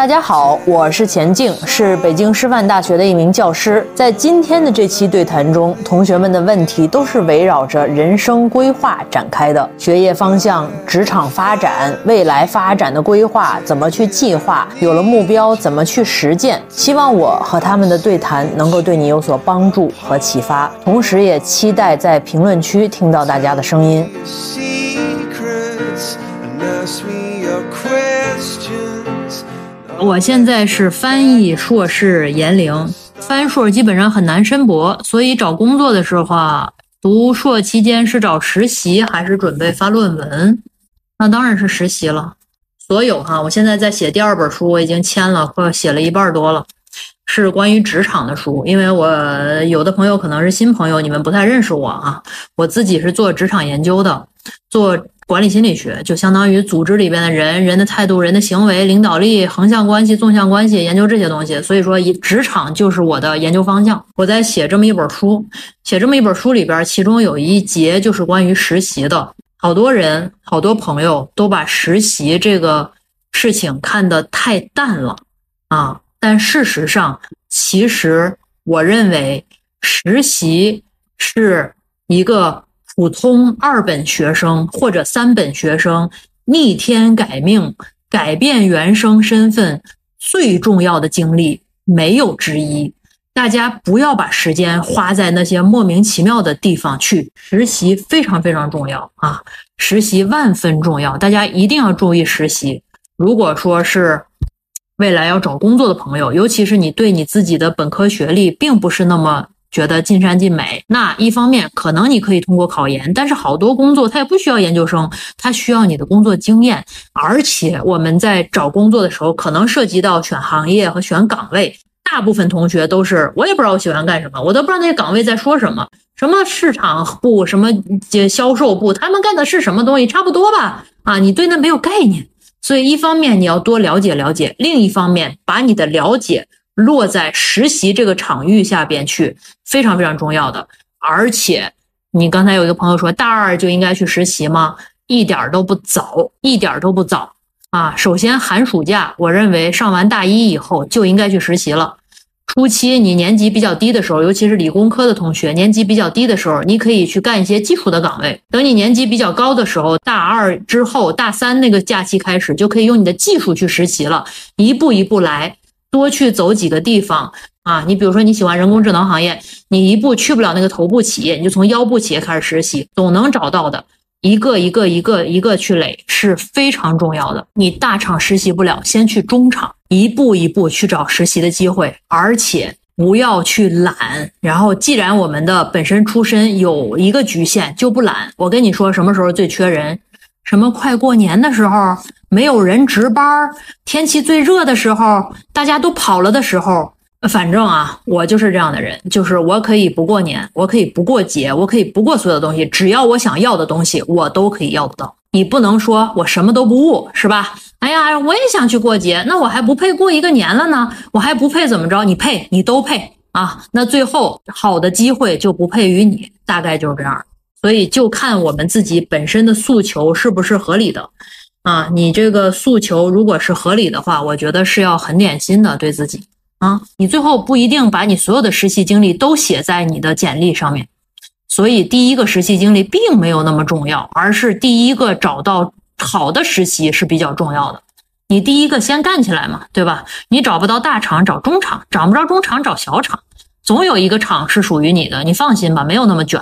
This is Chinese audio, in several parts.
大家好，我是钱静，是北京师范大学的一名教师。在今天的这期对谈中，同学们的问题都是围绕着人生规划展开的，学业方向、职场发展、未来发展的规划，怎么去计划？有了目标，怎么去实践？希望我和他们的对谈能够对你有所帮助和启发，同时也期待在评论区听到大家的声音。Secrets, 我现在是翻译硕士研龄，翻硕基本上很难申博，所以找工作的时候啊，读硕期间是找实习还是准备发论文？那当然是实习了。所有哈，我现在在写第二本书，我已经签了或写了一半多了，是关于职场的书。因为我有的朋友可能是新朋友，你们不太认识我啊，我自己是做职场研究的，做。管理心理学就相当于组织里边的人、人的态度、人的行为、领导力、横向关系、纵向关系，研究这些东西。所以说，以职场就是我的研究方向。我在写这么一本书，写这么一本书里边，其中有一节就是关于实习的。好多人、好多朋友都把实习这个事情看得太淡了啊！但事实上，其实我认为实习是一个。普通二本学生或者三本学生逆天改命、改变原生身份最重要的经历没有之一。大家不要把时间花在那些莫名其妙的地方去。实习非常非常重要啊！实习万分重要，大家一定要注意实习。如果说是未来要找工作的朋友，尤其是你对你自己的本科学历并不是那么。觉得尽善尽美，那一方面可能你可以通过考研，但是好多工作它也不需要研究生，它需要你的工作经验。而且我们在找工作的时候，可能涉及到选行业和选岗位。大部分同学都是，我也不知道我喜欢干什么，我都不知道那些岗位在说什么，什么市场部，什么销售部，他们干的是什么东西，差不多吧？啊，你对那没有概念，所以一方面你要多了解了解，另一方面把你的了解。落在实习这个场域下边去，非常非常重要的。而且，你刚才有一个朋友说，大二就应该去实习吗？一点都不早，一点都不早啊！首先，寒暑假，我认为上完大一以后就应该去实习了。初期你年级比较低的时候，尤其是理工科的同学，年级比较低的时候，你可以去干一些基础的岗位。等你年级比较高的时候，大二之后，大三那个假期开始，就可以用你的技术去实习了，一步一步来。多去走几个地方啊！你比如说你喜欢人工智能行业，你一步去不了那个头部企业，你就从腰部企业开始实习，总能找到的。一个一个一个一个去垒是非常重要的。你大厂实习不了，先去中厂，一步一步去找实习的机会，而且不要去懒。然后，既然我们的本身出身有一个局限，就不懒。我跟你说，什么时候最缺人？什么快过年的时候？没有人值班，天气最热的时候，大家都跑了的时候，反正啊，我就是这样的人，就是我可以不过年，我可以不过节，我可以不过所有的东西，只要我想要的东西，我都可以要得到。你不能说我什么都不误，是吧？哎呀，我也想去过节，那我还不配过一个年了呢？我还不配怎么着？你配，你都配啊！那最后好的机会就不配于你，大概就是这样。所以就看我们自己本身的诉求是不是合理的。啊，你这个诉求如果是合理的话，我觉得是要很点心的对自己啊。你最后不一定把你所有的实习经历都写在你的简历上面，所以第一个实习经历并没有那么重要，而是第一个找到好的实习是比较重要的。你第一个先干起来嘛，对吧？你找不到大厂，找中厂；找不着中厂，找小厂，总有一个厂是属于你的。你放心吧，没有那么卷。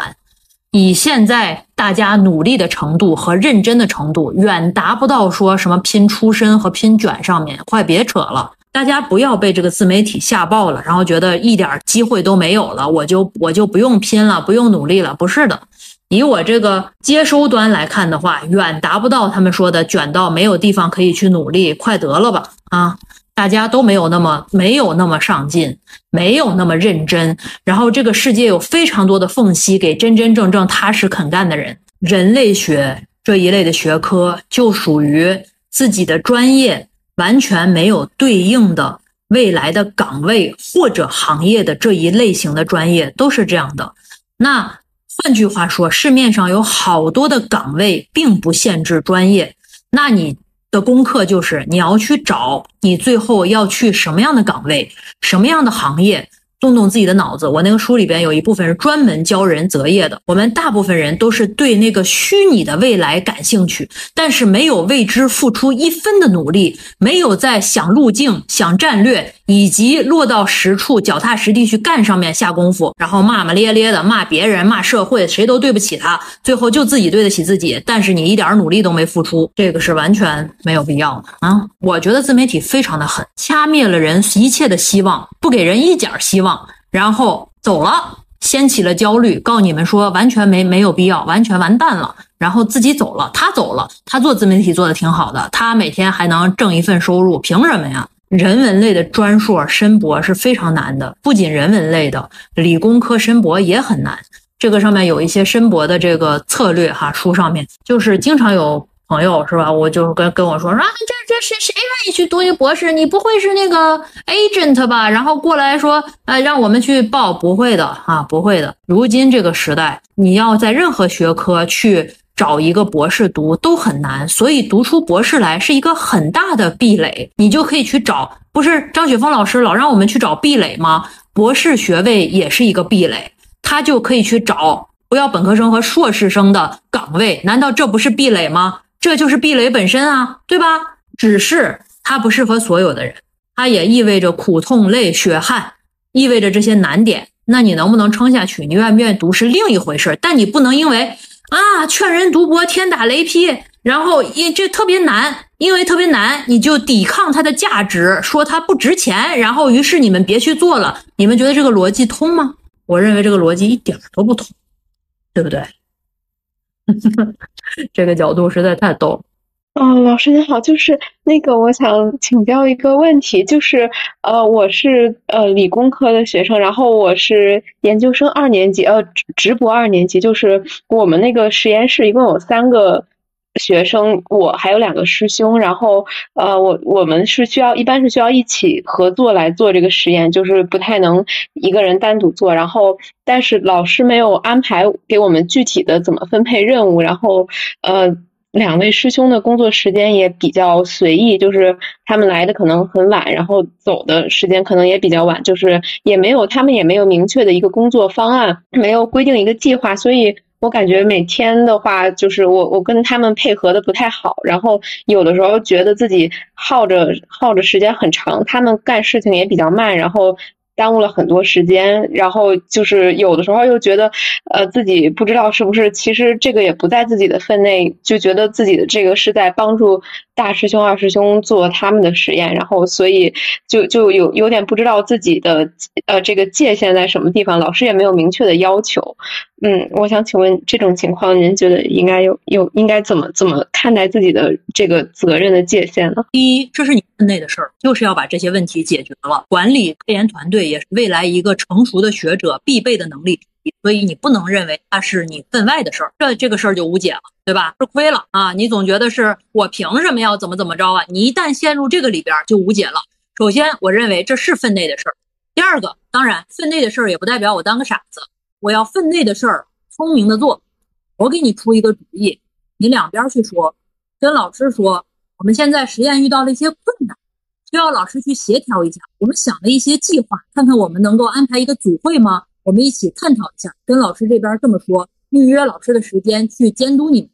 以现在大家努力的程度和认真的程度，远达不到说什么拼出身和拼卷上面。快别扯了，大家不要被这个自媒体吓爆了，然后觉得一点机会都没有了，我就我就不用拼了，不用努力了。不是的，以我这个接收端来看的话，远达不到他们说的卷到没有地方可以去努力。快得了吧，啊！大家都没有那么没有那么上进，没有那么认真。然后这个世界有非常多的缝隙给真真正正踏实肯干的人。人类学这一类的学科就属于自己的专业完全没有对应的未来的岗位或者行业的这一类型的专业都是这样的。那换句话说，市面上有好多的岗位并不限制专业。那你。的功课就是你要去找你最后要去什么样的岗位，什么样的行业。动动自己的脑子，我那个书里边有一部分是专门教人择业的。我们大部分人都是对那个虚拟的未来感兴趣，但是没有为之付出一分的努力，没有在想路径、想战略以及落到实处、脚踏实地去干上面下功夫，然后骂骂咧咧的骂别人、骂社会，谁都对不起他，最后就自己对得起自己，但是你一点努力都没付出，这个是完全没有必要的啊！我觉得自媒体非常的狠，掐灭了人一切的希望，不给人一点希望。然后走了，掀起了焦虑，告你们说完全没没有必要，完全完蛋了。然后自己走了，他走了，他做自媒体做的挺好的，他每天还能挣一份收入，凭什么呀？人文类的专硕申博是非常难的，不仅人文类的，理工科申博也很难。这个上面有一些申博的这个策略哈，书上面就是经常有。朋友是吧？我就跟跟我说说啊，这这谁谁愿意去读一博士？你不会是那个 agent 吧？然后过来说，呃，让我们去报，不会的啊，不会的。如今这个时代，你要在任何学科去找一个博士读都很难，所以读出博士来是一个很大的壁垒。你就可以去找，不是张雪峰老师老让我们去找壁垒吗？博士学位也是一个壁垒，他就可以去找不要本科生和硕士生的岗位，难道这不是壁垒吗？这就是壁垒本身啊，对吧？只是它不适合所有的人，它也意味着苦痛、泪、血汗，意味着这些难点。那你能不能撑下去？你愿不愿意读是另一回事儿。但你不能因为啊劝人读博天打雷劈，然后因这特别难，因为特别难，你就抵抗它的价值，说它不值钱，然后于是你们别去做了。你们觉得这个逻辑通吗？我认为这个逻辑一点都不通，对不对？这个角度实在太逗了。嗯，老师您好，就是那个我想请教一个问题，就是呃，我是呃理工科的学生，然后我是研究生二年级，呃，直博二年级，就是我们那个实验室一共有三个。学生，我还有两个师兄，然后呃，我我们是需要，一般是需要一起合作来做这个实验，就是不太能一个人单独做。然后，但是老师没有安排给我们具体的怎么分配任务，然后呃，两位师兄的工作时间也比较随意，就是他们来的可能很晚，然后走的时间可能也比较晚，就是也没有他们也没有明确的一个工作方案，没有规定一个计划，所以。我感觉每天的话，就是我我跟他们配合的不太好，然后有的时候觉得自己耗着耗着时间很长，他们干事情也比较慢，然后耽误了很多时间，然后就是有的时候又觉得，呃，自己不知道是不是其实这个也不在自己的分内，就觉得自己的这个是在帮助大师兄二师兄做他们的实验，然后所以就就有有点不知道自己的呃这个界限在什么地方，老师也没有明确的要求。嗯，我想请问这种情况，您觉得应该有有应该怎么怎么看待自己的这个责任的界限呢？第一，这是你分内的事儿，就是要把这些问题解决了。管理科研团队也是未来一个成熟的学者必备的能力，所以你不能认为它是你分外的事儿，这这个事儿就无解了，对吧？吃亏了啊！你总觉得是我凭什么要怎么怎么着啊？你一旦陷入这个里边，就无解了。首先，我认为这是分内的事儿。第二个，当然分内的事儿也不代表我当个傻子。我要分内的事儿，聪明的做。我给你出一个主意，你两边去说，跟老师说，我们现在实验遇到了一些困难，需要老师去协调一下。我们想了一些计划，看看我们能够安排一个组会吗？我们一起探讨一下，跟老师这边这么说，预约老师的时间去监督你们。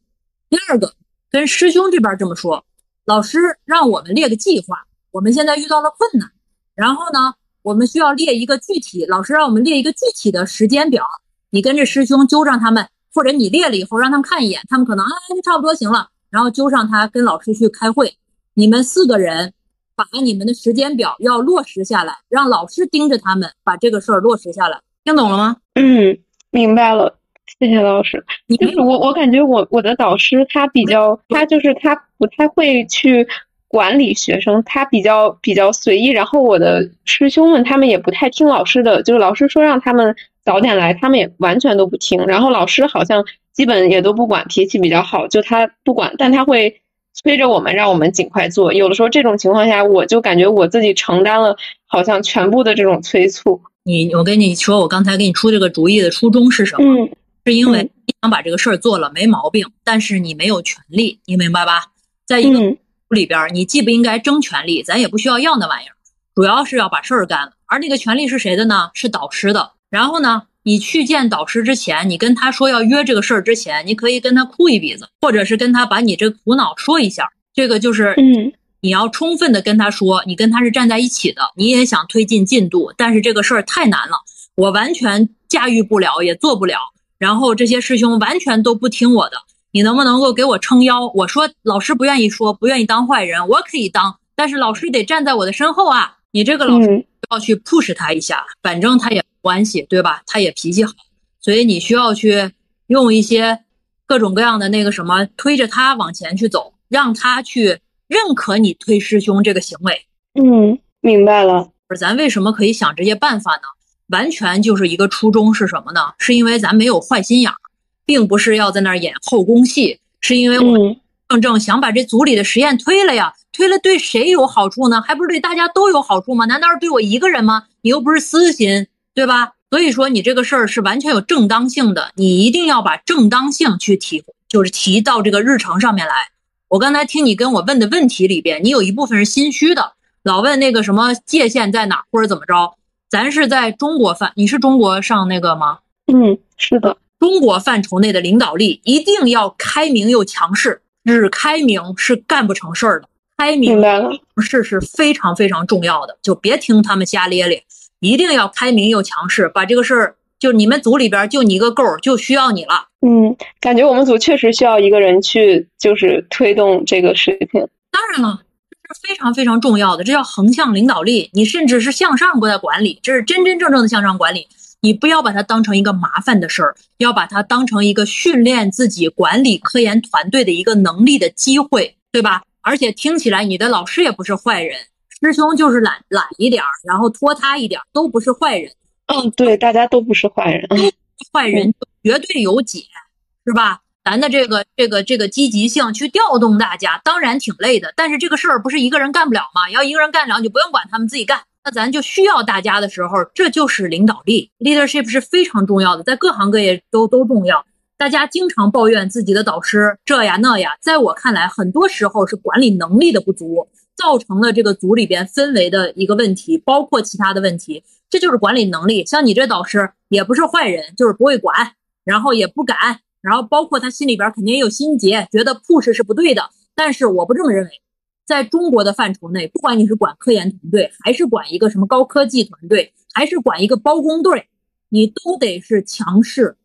第二个，跟师兄这边这么说，老师让我们列个计划，我们现在遇到了困难，然后呢？我们需要列一个具体，老师让我们列一个具体的时间表。你跟着师兄揪上他们，或者你列了以后让他们看一眼，他们可能啊差不多行了，然后揪上他跟老师去开会。你们四个人把你们的时间表要落实下来，让老师盯着他们把这个事儿落实下来。听懂了吗？嗯，明白了。谢谢老师。就是我，我感觉我我的导师他比较，他就是他不太会去。管理学生，他比较比较随意，然后我的师兄们他们也不太听老师的，就是老师说让他们早点来，他们也完全都不听。然后老师好像基本也都不管，脾气比较好，就他不管，但他会催着我们，让我们尽快做。有的时候这种情况下，我就感觉我自己承担了好像全部的这种催促。你，我跟你说，我刚才给你出这个主意的初衷是什么？嗯，是因为你想把这个事儿做了，没毛病，但是你没有权利，你明白吧？在一个。里边，你既不应该争权利，咱也不需要要那玩意儿，主要是要把事儿干了。而那个权利是谁的呢？是导师的。然后呢，你去见导师之前，你跟他说要约这个事儿之前，你可以跟他哭一鼻子，或者是跟他把你这苦恼说一下。这个就是嗯你要充分的跟他说，你跟他是站在一起的，你也想推进进度，但是这个事儿太难了，我完全驾驭不了，也做不了。然后这些师兄完全都不听我的，你能不能够给我撑腰？我说老师不愿意说，不愿意当坏人，我可以当，但是老师得站在我的身后啊。你这个老师嗯要去 push 他一下，反正他也没关系，对吧？他也脾气好，所以你需要去用一些各种各样的那个什么推着他往前去走，让他去认可你推师兄这个行为。嗯，明白了。而咱为什么可以想这些办法呢？完全就是一个初衷是什么呢？是因为咱没有坏心眼儿，并不是要在那儿演后宫戏，是因为我嗯正正想把这组里的实验推了呀，推了对谁有好处呢？还不是对大家都有好处吗？难道是对我一个人吗？你又不是私心，对吧？所以说你这个事儿是完全有正当性的，你一定要把正当性去提，就是提到这个日程上面来。我刚才听你跟我问的问题里边，你有一部分是心虚的，老问那个什么界限在哪儿或者怎么着。咱是在中国范，你是中国上那个吗？嗯，是的。中国范畴内的领导力一定要开明又强势，只开明是干不成事儿的。开明明白了。势是非常非常重要的，就别听他们瞎咧咧，一定要开明又强势，把这个事儿就你们组里边就你一个够儿，就需要你了。嗯，感觉我们组确实需要一个人去，就是推动这个事情。当然了，这是非常非常重要的，这叫横向领导力。你甚至是向上过来管理，这是真真正正的向上管理。你不要把它当成一个麻烦的事儿，要把它当成一个训练自己管理科研团队的一个能力的机会，对吧？而且听起来你的老师也不是坏人，师兄就是懒懒一点儿，然后拖沓一点儿，都不是坏人。嗯，对，大家都不是坏人。嗯坏人绝对有解，是吧？咱的这个这个这个积极性去调动大家，当然挺累的，但是这个事儿不是一个人干不了吗？要一个人干了，你就不用管他们自己干。那咱就需要大家的时候，这就是领导力，leadership 是非常重要的，在各行各业都都重要。大家经常抱怨自己的导师这呀那呀，在我看来，很多时候是管理能力的不足，造成了这个组里边氛围的一个问题，包括其他的问题。这就是管理能力。像你这导师也不是坏人，就是不会管，然后也不敢，然后包括他心里边肯定也有心结，觉得 push 是不对的。但是我不这么认为，在中国的范畴内，不管你是管科研团队，还是管一个什么高科技团队，还是管一个包工队，你都得是强势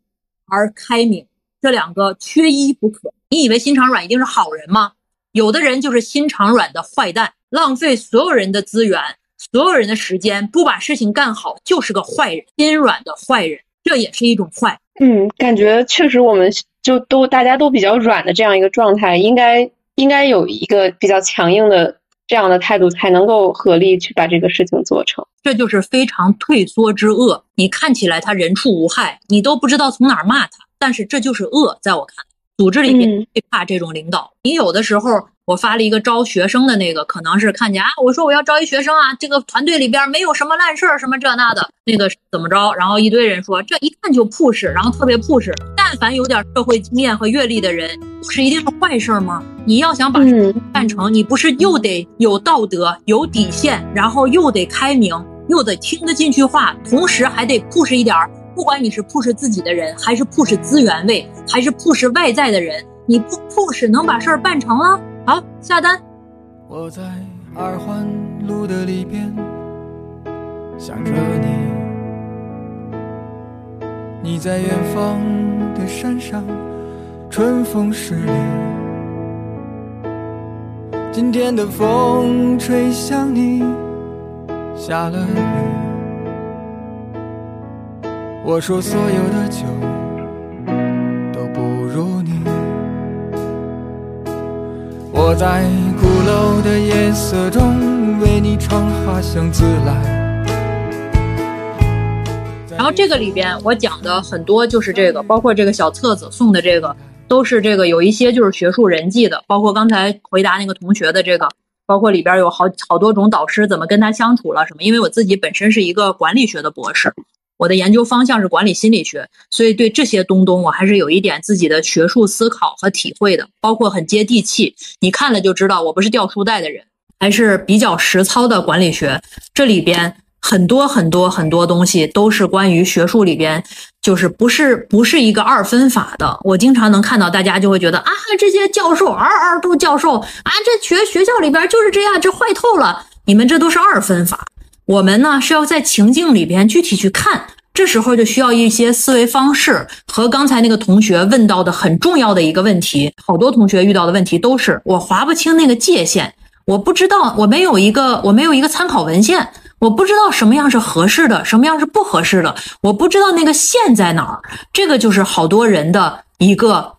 而开明，这两个缺一不可。你以为心肠软一定是好人吗？有的人就是心肠软的坏蛋，浪费所有人的资源。所有人的时间不把事情干好，就是个坏人，心软的坏人，这也是一种坏。嗯，感觉确实我们就都大家都比较软的这样一个状态，应该应该有一个比较强硬的这样的态度，才能够合力去把这个事情做成。这就是非常退缩之恶。你看起来他人畜无害，你都不知道从哪儿骂他，但是这就是恶。在我看来，组织里面嗯最怕这种领导。你有的时候。我发了一个招学生的那个，可能是看见啊，我说我要招一学生啊，这个团队里边没有什么烂事儿，什么这那的，那个怎么着？然后一堆人说这一看就 push，然后特别 push。但凡有点社会经验和阅历的人，push 一定是坏事吗？你要想把事嗯情干成，你不是又得有道德、有底线，然后又得开明，又得听得进去话，同时还得 push 一点儿。不管你是 push 自己的人，还是 push 资源位，还是 push 外在的人，你不 push 能把事儿办成了？好，下单。我在二环路的里边想着你，你在远方的山上，春风十里。今天的风吹向你，下了雨。我说所有的酒都不如你。我在鼓楼的夜色中为你唱花香自来。然后这个里边我讲的很多就是这个，包括这个小册子送的这个，都是这个有一些就是学术人际的，包括刚才回答那个同学的这个，包括里边有好好多种导师怎么跟他相处了什么。因为我自己本身是一个管理学的博士，我的研究方向是管理心理学，所以对这些东东我还是有一点自己的学术思考和体会的，包括很接地气。你看了就知道，我不是掉书袋的人，还是比较实操的管理学。这里边很多很多很多东西都是关于学术里边，就是不是不是一个二分法的。我经常能看到大家就会觉得啊，这些教授嗷嗷都教授啊，这学学校里边就是这样，这坏透了。你们这都是二分法。我们呢是要在情境里边具体去看，这时候就需要一些思维方式和刚才那个同学问到的很重要的一个问题，好多同学遇到的问题都是我划不清那个界限，我不知道我没有一个我没有一个参考文献，我不知道什么样是合适的，什么样是不合适的，我不知道那个线在哪儿，这个就是好多人的一个。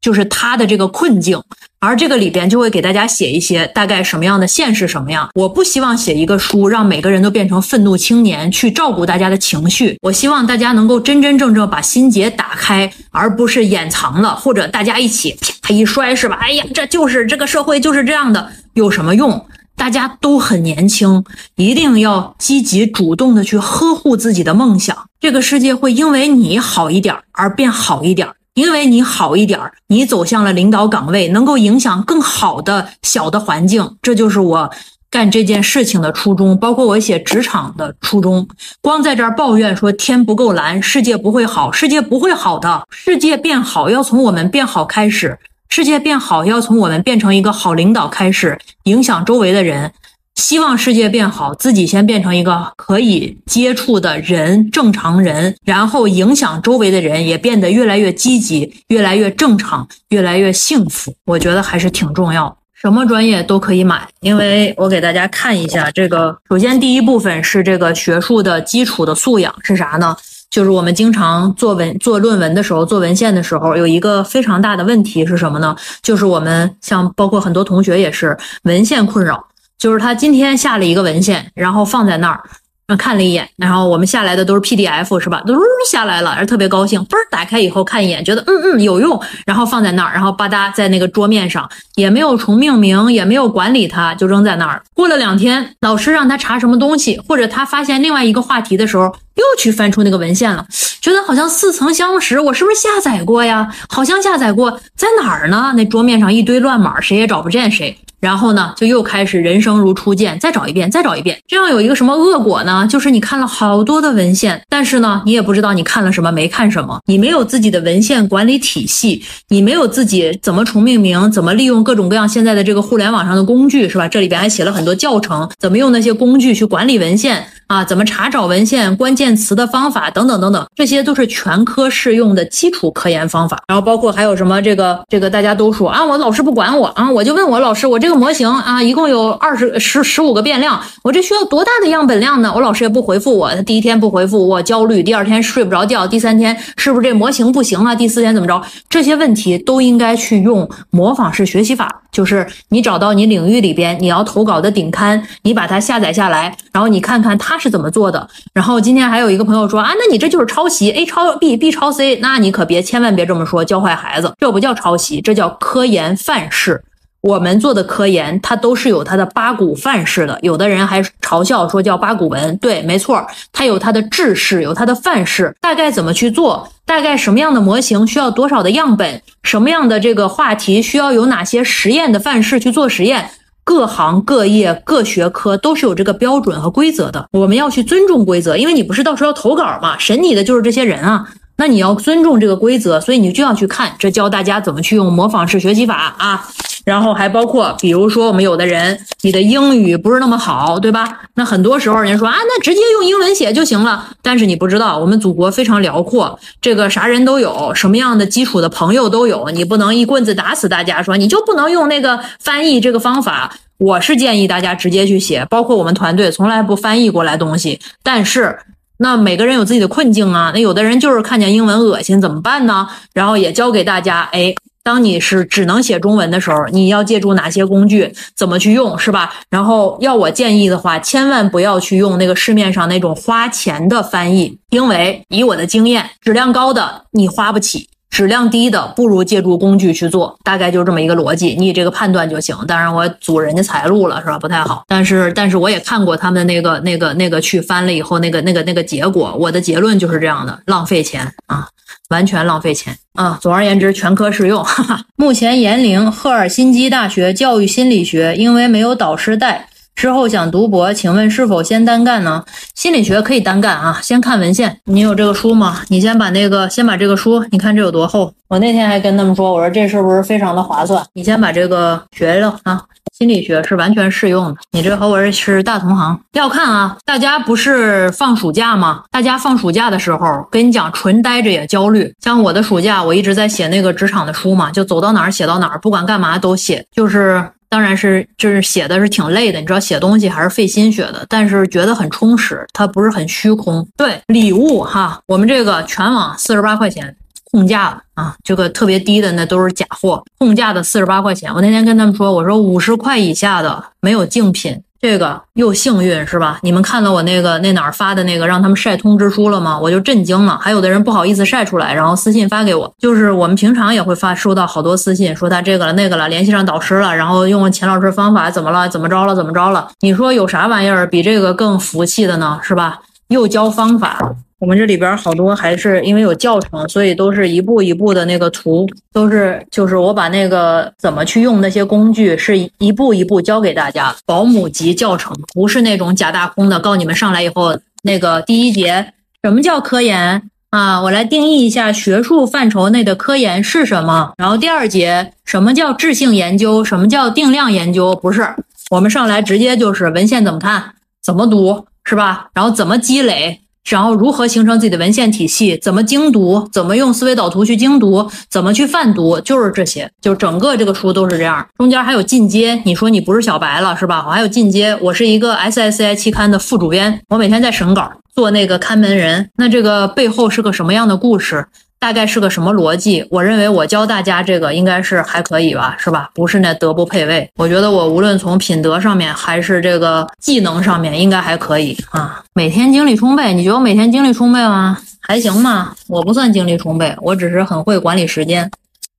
就是他的这个困境，而这个里边就会给大家写一些大概什么样的线是什么样。我不希望写一个书让每个人都变成愤怒青年去照顾大家的情绪，我希望大家能够真真正正把心结打开，而不是掩藏了，或者大家一起啪一摔是吧？哎呀，这就是这个社会就是这样的，有什么用？大家都很年轻，一定要积极主动的去呵护自己的梦想，这个世界会因为你好一点而变好一点。因为你好一点儿，你走向了领导岗位，能够影响更好的小的环境，这就是我干这件事情的初衷，包括我写职场的初衷。光在这儿抱怨说天不够蓝，世界不会好，世界不会好的，世界变好要从我们变好开始，世界变好要从我们变成一个好领导开始，影响周围的人。希望世界变好，自己先变成一个可以接触的人，正常人，然后影响周围的人，也变得越来越积极，越来越正常，越来越幸福。我觉得还是挺重要。什么专业都可以买，因为我给大家看一下这个。首先，第一部分是这个学术的基础的素养是啥呢？就是我们经常做文、做论文的时候，做文献的时候，有一个非常大的问题是什么呢？就是我们像包括很多同学也是文献困扰。就是他今天下了一个文献，然后放在那儿，看了一眼，然后我们下来的都是 PDF 是吧？嘟下来了，而特别高兴，嘣打开以后看一眼，觉得嗯嗯有用，然后放在那儿，然后吧嗒在那个桌面上，也没有重命名，也没有管理它，就扔在那儿。过了两天，老师让他查什么东西，或者他发现另外一个话题的时候，又去翻出那个文献了，觉得好像似曾相识，我是不是下载过呀？好像下载过，在哪儿呢？那桌面上一堆乱码，谁也找不见谁。然后呢，就又开始人生如初见，再找一遍，再找一遍。这样有一个什么恶果呢？就是你看了好多的文献，但是呢，你也不知道你看了什么，没看什么。你没有自己的文献管理体系，你没有自己怎么重命名，怎么利用各种各样现在的这个互联网上的工具，是吧？这里边还写了很多教程，怎么用那些工具去管理文献啊？怎么查找文献关键词的方法等等等等，这些都是全科适用的基础科研方法。然后包括还有什么这个这个大家都说啊，我老师不管我啊，我就问我老师，我这。个模型啊，一共有二十十十五个变量，我这需要多大的样本量呢？我老师也不回复我，他第一天不回复我焦虑，第二天睡不着觉，第三天是不是这模型不行了？第四天怎么着？这些问题都应该去用模仿式学习法，就是你找到你领域里边你要投稿的顶刊，你把它下载下来，然后你看看他是怎么做的。然后今天还有一个朋友说啊，那你这就是抄袭，A 抄 B，B 抄 C，那你可别千万别这么说，教坏孩子，这不叫抄袭，这叫科研范式。我们做的科研，它都是有它的八股范式的。有的人还嘲笑说叫八股文，对，没错，它有它的制式，有它的范式，大概怎么去做，大概什么样的模型需要多少的样本，什么样的这个话题需要有哪些实验的范式去做实验，各行各业各学科都是有这个标准和规则的。我们要去尊重规则，因为你不是到时候要投稿嘛，审你的就是这些人啊。那你要尊重这个规则，所以你就要去看，这教大家怎么去用模仿式学习法啊。然后还包括，比如说我们有的人，你的英语不是那么好，对吧？那很多时候人家说啊，那直接用英文写就行了。但是你不知道，我们祖国非常辽阔，这个啥人都有，什么样的基础的朋友都有。你不能一棍子打死大家，说你就不能用那个翻译这个方法。我是建议大家直接去写，包括我们团队从来不翻译过来东西，但是。那每个人有自己的困境啊，那有的人就是看见英文恶心，怎么办呢？然后也教给大家，哎，当你是只能写中文的时候，你要借助哪些工具，怎么去用，是吧？然后要我建议的话，千万不要去用那个市面上那种花钱的翻译，因为以我的经验，质量高的你花不起。质量低的不如借助工具去做，大概就这么一个逻辑，你这个判断就行。当然我阻人家财路了是吧？不太好。但是但是我也看过他们那个那个那个去翻了以后那个那个那个结果，我的结论就是这样的，浪费钱啊，完全浪费钱啊。总而言之，全科适用。哈哈。目前延陵赫尔辛基大学教育心理学，因为没有导师带。之后想读博，请问是否先单干呢？心理学可以单干啊，先看文献。你有这个书吗？你先把那个，先把这个书，你看这有多厚？我那天还跟他们说，我说这是不是非常的划算？你先把这个学了啊。心理学是完全适用的。你这和我是大同行。要看啊，大家不是放暑假吗？大家放暑假的时候，跟你讲，纯待着也焦虑。像我的暑假，我一直在写那个职场的书嘛，就走到哪儿写到哪儿，不管干嘛都写，就是。当然是，就是写的是挺累的，你知道写东西还是费心血的，但是觉得很充实，它不是很虚空。对，礼物哈，我们这个全网四十八块钱控价了啊，这个特别低的那都是假货，控价的四十八块钱。我那天跟他们说，我说五十块以下的没有竞品。这个又幸运是吧？你们看到我那个那哪儿发的那个让他们晒通知书了吗？我就震惊了。还有的人不好意思晒出来，然后私信发给我。就是我们平常也会发收到好多私信，说他这个了那个了，联系上导师了，然后用钱老师方法怎么了？怎么着了？怎么着了？你说有啥玩意儿比这个更服气的呢？是吧？又教方法。我们这里边好多还是因为有教程，所以都是一步一步的那个图，都是就是我把那个怎么去用那些工具，是一步一步教给大家。保姆级教程不是那种假大空的，告你们上来以后，那个第一节什么叫科研啊？我来定义一下学术范畴内的科研是什么。然后第二节什么叫质性研究，什么叫定量研究？不是，我们上来直接就是文献怎么看，怎么读，是吧？然后怎么积累。然后如何形成自己的文献体系？怎么精读？怎么用思维导图去精读？怎么去泛读？就是这些，就整个这个书都是这样。中间还有进阶，你说你不是小白了是吧？我还有进阶，我是一个 SSCI 期刊的副主编，我每天在审稿，做那个看门人。那这个背后是个什么样的故事？大概是个什么逻辑？我认为我教大家这个应该是还可以吧，是吧？不是那德不配位。我觉得我无论从品德上面还是这个技能上面，应该还可以啊。每天精力充沛，你觉得我每天精力充沛吗？还行吗？我不算精力充沛，我只是很会管理时间。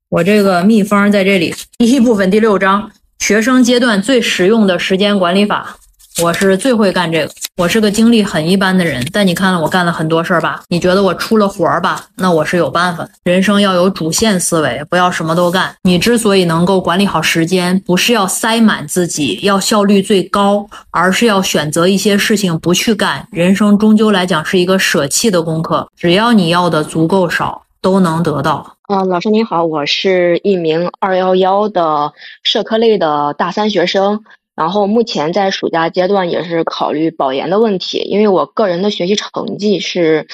我这个秘方在这里，第一部分第六章，学生阶段最实用的时间管理法。我是最会干这个，我是个精力很一般的人，但你看了我干了很多事儿吧？你觉得我出了活儿吧？那我是有办法。人生要有主线思维，不要什么都干。你之所以能够管理好时间，不是要塞满自己，要效率最高，而是要选择一些事情不去干。人生终究来讲是一个舍弃的功课，只要你要的足够少，都能得到。嗯，老师您好，我是一名二幺幺的社科类的大三学生。然后目前在暑假阶段也是考虑保研的问题，因为我个人的学习成绩是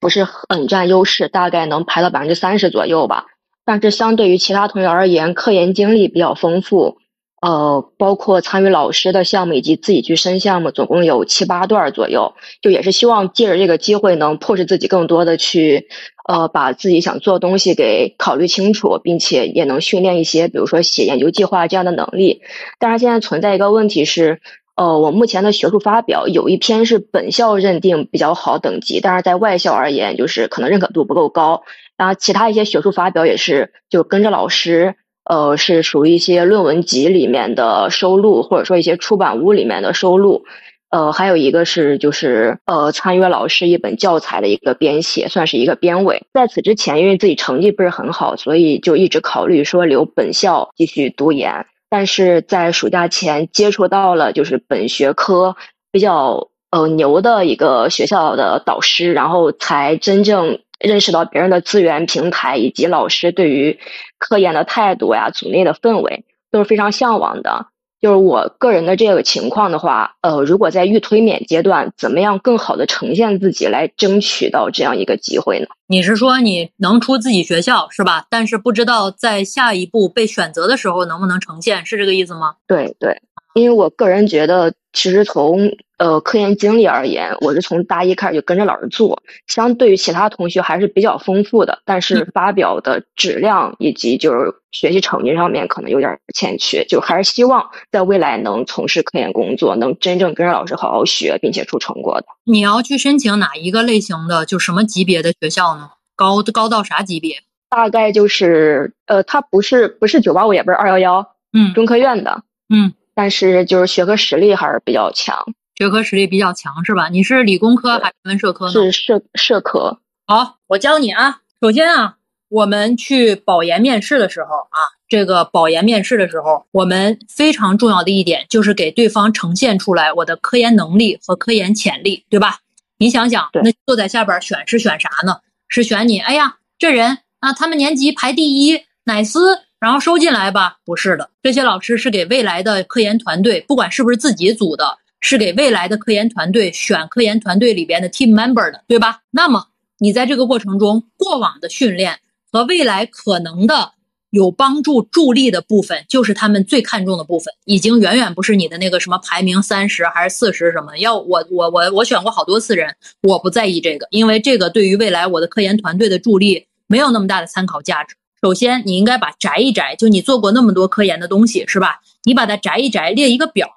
不是很占优势，大概能排到百分之三十左右吧。但是相对于其他同学而言，科研经历比较丰富，呃，包括参与老师的项目以及自己去申项目，总共有七八段左右。就也是希望借着这个机会，能迫使自己更多的去。呃，把自己想做的东西给考虑清楚，并且也能训练一些，比如说写研究计划这样的能力。但是现在存在一个问题是，呃，我目前的学术发表有一篇是本校认定比较好等级，但是在外校而言，就是可能认可度不够高。然后其他一些学术发表也是就跟着老师，呃，是属于一些论文集里面的收录，或者说一些出版物里面的收录。呃，还有一个是就是呃，参与老师一本教材的一个编写，算是一个编委。在此之前，因为自己成绩不是很好，所以就一直考虑说留本校继续读研。但是在暑假前接触到了就是本学科比较呃牛的一个学校的导师，然后才真正认识到别人的资源平台以及老师对于科研的态度呀、组内的氛围都是非常向往的。就是我个人的这个情况的话，呃，如果在预推免阶段，怎么样更好的呈现自己，来争取到这样一个机会呢？你是说你能出自己学校是吧？但是不知道在下一步被选择的时候能不能呈现，是这个意思吗？对对，因为我个人觉得，其实从呃，科研经历而言，我是从大一开始就跟着老师做，相对于其他同学还是比较丰富的。但是发表的质量以及就是学习成绩上面可能有点欠缺，就还是希望在未来能从事科研工作，能真正跟着老师好好学，并且出成果的。你要去申请哪一个类型的，就什么级别的学校呢？高高到啥级别？大概就是呃，它不是不是九八五，也不是二幺幺，嗯中科院的，嗯，但是就是学科实力还是比较强，学科实力比较强是吧？你是理工科还是文社科呢？是社社科。好，我教你啊。首先啊，我们去保研面试的时候啊，这个保研面试的时候，我们非常重要的一点就是给对方呈现出来我的科研能力和科研潜力，对吧？你想想，那坐在下边选是选啥呢？是选你，哎呀，这人啊，他们年级排第一，乃斯，然后收进来吧？不是的，这些老师是给未来的科研团队，不管是不是自己组的，是给未来的科研团队选科研团队里边的 team member 的，对吧？那么你在这个过程中，过往的训练和未来可能的有帮助助力的部分，就是他们最看重的部分，已经远远不是你的那个什么排名三十还是四十什么。要我我我我选过好多次人，我不在意这个，因为这个对于未来我的科研团队的助力没有那么大的参考价值。首先，你应该把摘一摘，就你做过那么多科研的东西，是吧？你把它摘一摘，列一个表，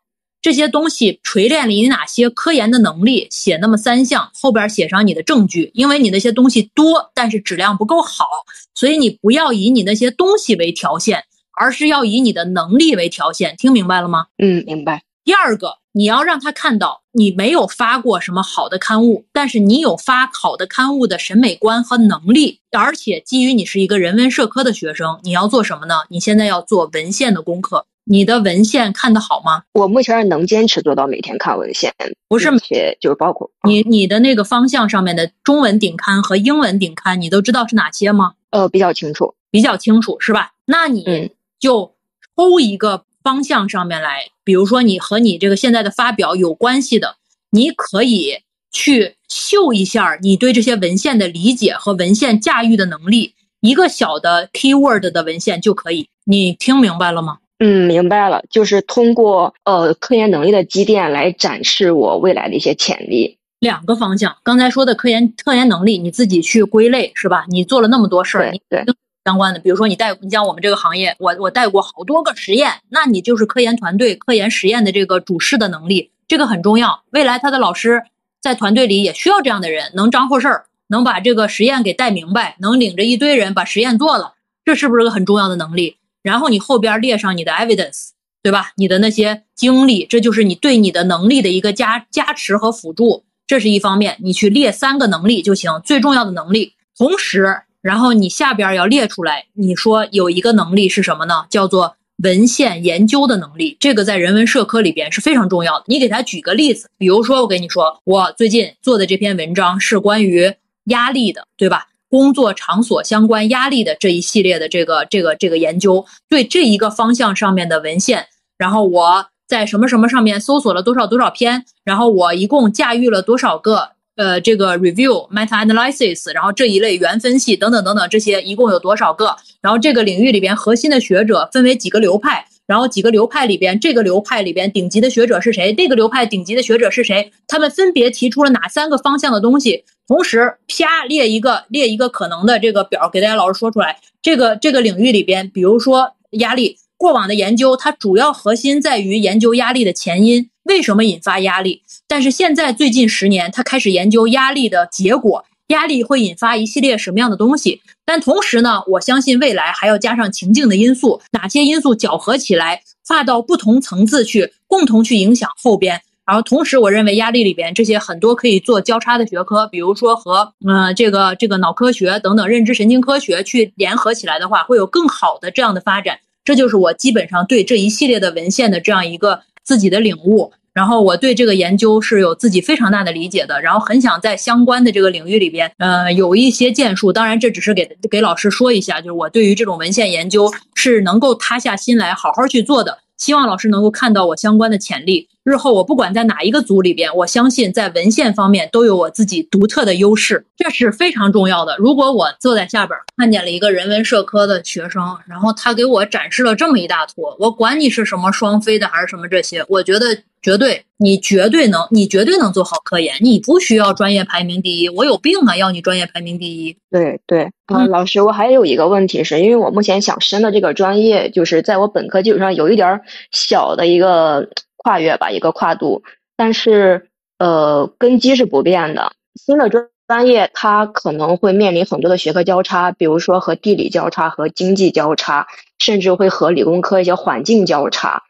这些东西锤炼了你哪些科研的能力，写那么三项，后边写上你的证据，因为你那些东西多，但是质量不够好，所以你不要以你那些东西为条线，而是要以你的能力为条线。听明白了吗？嗯，明白。第二个，你要让他看到你没有发过什么好的刊物，但是你有发好的刊物的审美观和能力，而且基于你是一个人文社科的学生，你要做什么呢？你现在要做文献的功课。你的文献看得好吗？我目前是能坚持做到每天看文献，不是并且就是包括你你的那个方向上面的中文顶刊和英文顶刊，你都知道是哪些吗？呃比较清楚。比较清楚是吧？那你嗯就抽一个方向上面来，比如说你和你这个现在的发表有关系的，你可以去秀一下你对这些文献的理解和文献驾驭的能力，一个小的 keyword 的文献就可以。你听明白了吗？嗯，明白了，就是通过呃科研能力的积淀来展示我未来的一些潜力。两个方向，刚才说的科研科研能力，你自己去归类是吧？你做了那么多事儿，你对对，相关的，比如说你带，你像我们这个行业，我我带过好多个实验，那你就是科研团队、科研实验的这个主事的能力，这个很重要。未来他的老师在团队里也需要这样的人，能张罗事儿，能把这个实验给带明白，能领着一堆人把实验做了，这是不是个很重要的能力？然后你后边列上你的 evidence，对吧？你的那些经历，这就是你对你的能力的一个加加持和辅助，这是一方面。你去列三个能力就行，最重要的能力。同时，然后你下边要列出来，你说有一个能力是什么呢？叫做文献研究的能力，这个在人文社科里边是非常重要的。你给他举个例子，比如说我跟你说，我最近做的这篇文章是关于压力的，对吧？工作场所相关压力的这一系列的这个这个这个研究，对这一个方向上面的文献，然后我在什么什么上面搜索了多少多少篇，然后我一共驾驭了多少个呃这个 review、meta analysis，然后这一类原分析等等等等这些一共有多少个，然后这个领域里边核心的学者分为几个流派。然后几个流派里边，这个流派里边顶级的学者是谁？这个流派顶级的学者是谁？他们分别提出了哪三个方向的东西？同时，啪列一个列一个可能的这个表给大家老师说出来。这个这个领域里边，比如说压力，过往的研究它主要核心在于研究压力的前因，为什么引发压力？但是现在最近十年，他开始研究压力的结果，压力会引发一系列什么样的东西？但同时呢，我相信未来还要加上情境的因素，哪些因素搅合起来，跨到不同层次去，共同去影响后边。然后同时，我认为压力里边这些很多可以做交叉的学科，比如说和呃这个这个脑科学等等认知神经科学去联合起来的话，会有更好的这样的发展。这就是我基本上对这一系列的文献的这样一个自己的领悟。然后我对这个研究是有自己非常大的理解的，然后很想在相关的这个领域里边，呃，有一些建树。当然，这只是给给老师说一下，就是我对于这种文献研究是能够塌下心来好好去做的。希望老师能够看到我相关的潜力。日后我不管在哪一个组里边，我相信在文献方面都有我自己独特的优势，这是非常重要的。如果我坐在下边看见了一个人文社科的学生，然后他给我展示了这么一大坨，我管你是什么双非的还是什么这些，我觉得绝对你绝对能，你绝对能做好科研，你不需要专业排名第一。我有病啊，要你专业排名第一。对对，啊、嗯老师，我还有一个问题是，因为我目前想申的这个专业，就是在我本科基础上有一点儿小的一个跨越吧，一个跨度，但是呃，根基是不变的。新的专专业它可能会面临很多的学科交叉，比如说和地理交叉、和经济交叉，甚至会和理工科一些环境交叉。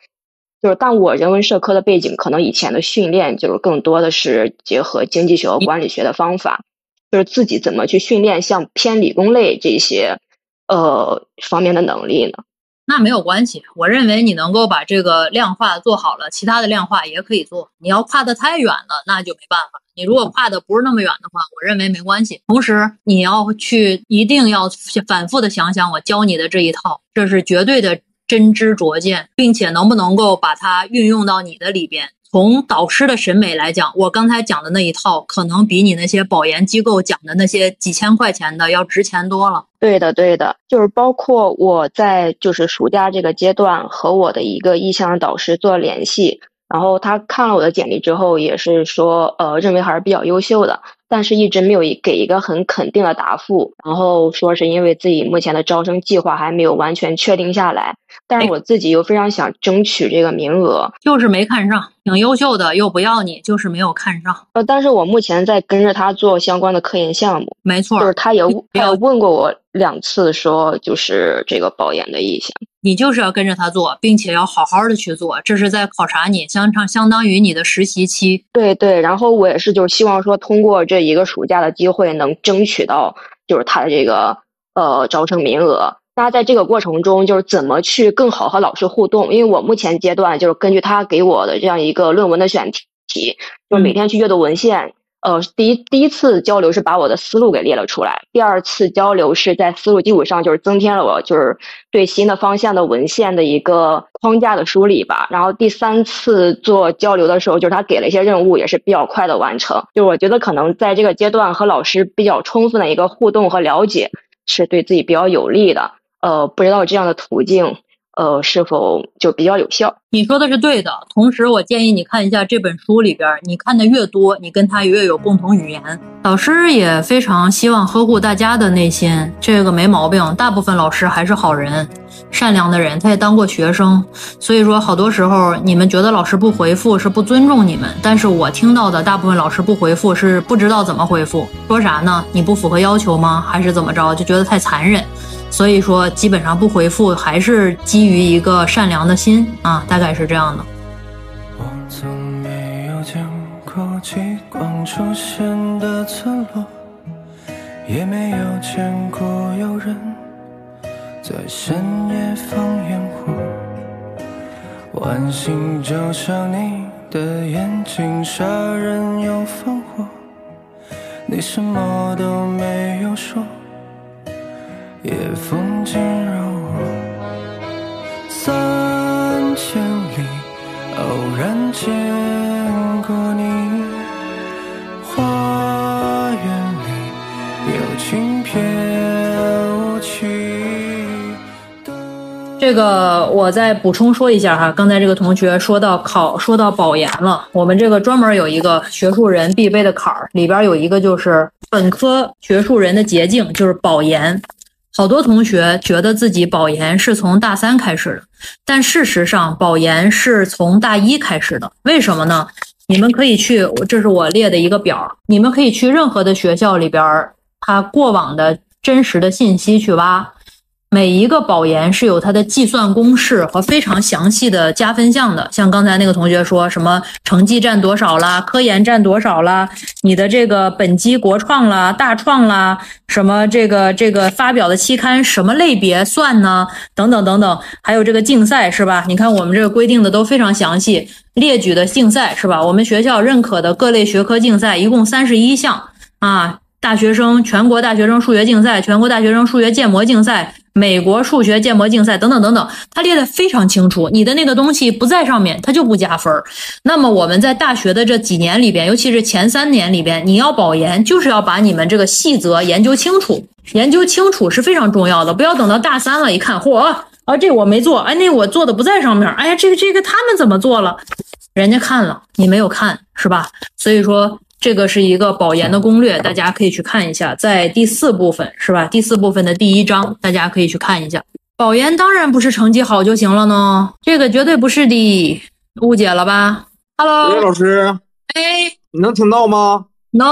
就是但我人文社科的背景，可能以前的训练就是更多的是结合经济学和管理学的方法，就是自己怎么去训练像偏理工类这些呃方面的能力呢？那没有关系，我认为你能够把这个量化做好了，其他的量化也可以做。你要跨得太远了，那就没办法。你如果跨的不是那么远的话，我认为没关系。同时，你要去一定要反复的想想我教你的这一套，这是绝对的真知灼见，并且能不能够把它运用到你的里边。从导师的审美来讲，我刚才讲的那一套，可能比你那些保研机构讲的那些几千块钱的要值钱多了。对的，对的，就是包括我在就是暑假这个阶段和我的一个意向导师做联系，然后他看了我的简历之后，也是说，呃，认为还是比较优秀的。但是一直没有给一个很肯定的答复，然后说是因为自己目前的招生计划还没有完全确定下来，但是我自己又非常想争取这个名额，就是没看上，挺优秀的又不要你，就是没有看上。呃，但是我目前在跟着他做相关的科研项目，没错，就是他也他也问过我两次，说就是这个保研的意向。你就是要跟着他做，并且要好好的去做，这是在考察你，相当相当于你的实习期。对对，然后我也是，就是希望说通过这一个暑假的机会，能争取到就是他的这个呃招生名额。那在这个过程中，就是怎么去更好和老师互动？因为我目前阶段就是根据他给我的这样一个论文的选题，就每天去阅读文献。呃，第一第一次交流是把我的思路给列了出来，第二次交流是在思路基础上就是增添了我就是对新的方向的文献的一个框架的梳理吧。然后第三次做交流的时候，就是他给了一些任务，也是比较快的完成。就我觉得可能在这个阶段和老师比较充分的一个互动和了解，是对自己比较有利的。呃，不知道这样的途径。呃，是否就比较有效？你说的是对的。同时，我建议你看一下这本书里边，你看的越多，你跟他越有共同语言。老师也非常希望呵护大家的内心，这个没毛病。大部分老师还是好人、善良的人，他也当过学生，所以说好多时候你们觉得老师不回复是不尊重你们，但是我听到的大部分老师不回复是不知道怎么回复，说啥呢？你不符合要求吗？还是怎么着？就觉得太残忍。所以说，基本上不回复，还是基于一个善良的心啊，大概是这样的。我从没有见过极光出现的村落，也没有见过有人在深夜放烟火。晚星就像你的眼睛，杀人又放火，你什么都没有说。夜风惊扰我，三千里偶然见这个我再补充说一下哈，刚才这个同学说到考，说到保研了，我们这个专门有一个学术人必备的坎儿，里边有一个就是本科学术人的捷径，就是保研。好多同学觉得自己保研是从大三开始的，但事实上保研是从大一开始的。为什么呢？你们可以去，这是我列的一个表，你们可以去任何的学校里边，他过往的真实的信息去挖。每一个保研是有它的计算公式和非常详细的加分项的，像刚才那个同学说什么成绩占多少啦，科研占多少啦，你的这个本机国创啦、大创啦，什么这个这个发表的期刊什么类别算呢？等等等等，还有这个竞赛是吧？你看我们这个规定的都非常详细，列举的竞赛是吧？我们学校认可的各类学科竞赛一共三十一项啊。大学生全国大学生数学竞赛、全国大学生数学建模竞赛、美国数学建模竞赛等等等等，他列的非常清楚。你的那个东西不在上面，他就不加分儿。那么我们在大学的这几年里边，尤其是前三年里边，你要保研，就是要把你们这个细则研究清楚，研究清楚是非常重要的。不要等到大三了，一看，嚯啊，这我没做，哎，那我做的不在上面，哎呀，这个这个他们怎么做了？人家看了，你没有看，是吧？所以说。这个是一个保研的攻略，大家可以去看一下，在第四部分是吧？第四部分的第一章，大家可以去看一下。保研当然不是成绩好就行了呢，这个绝对不是的，误解了吧？Hello，老师，哎，你能听到吗？能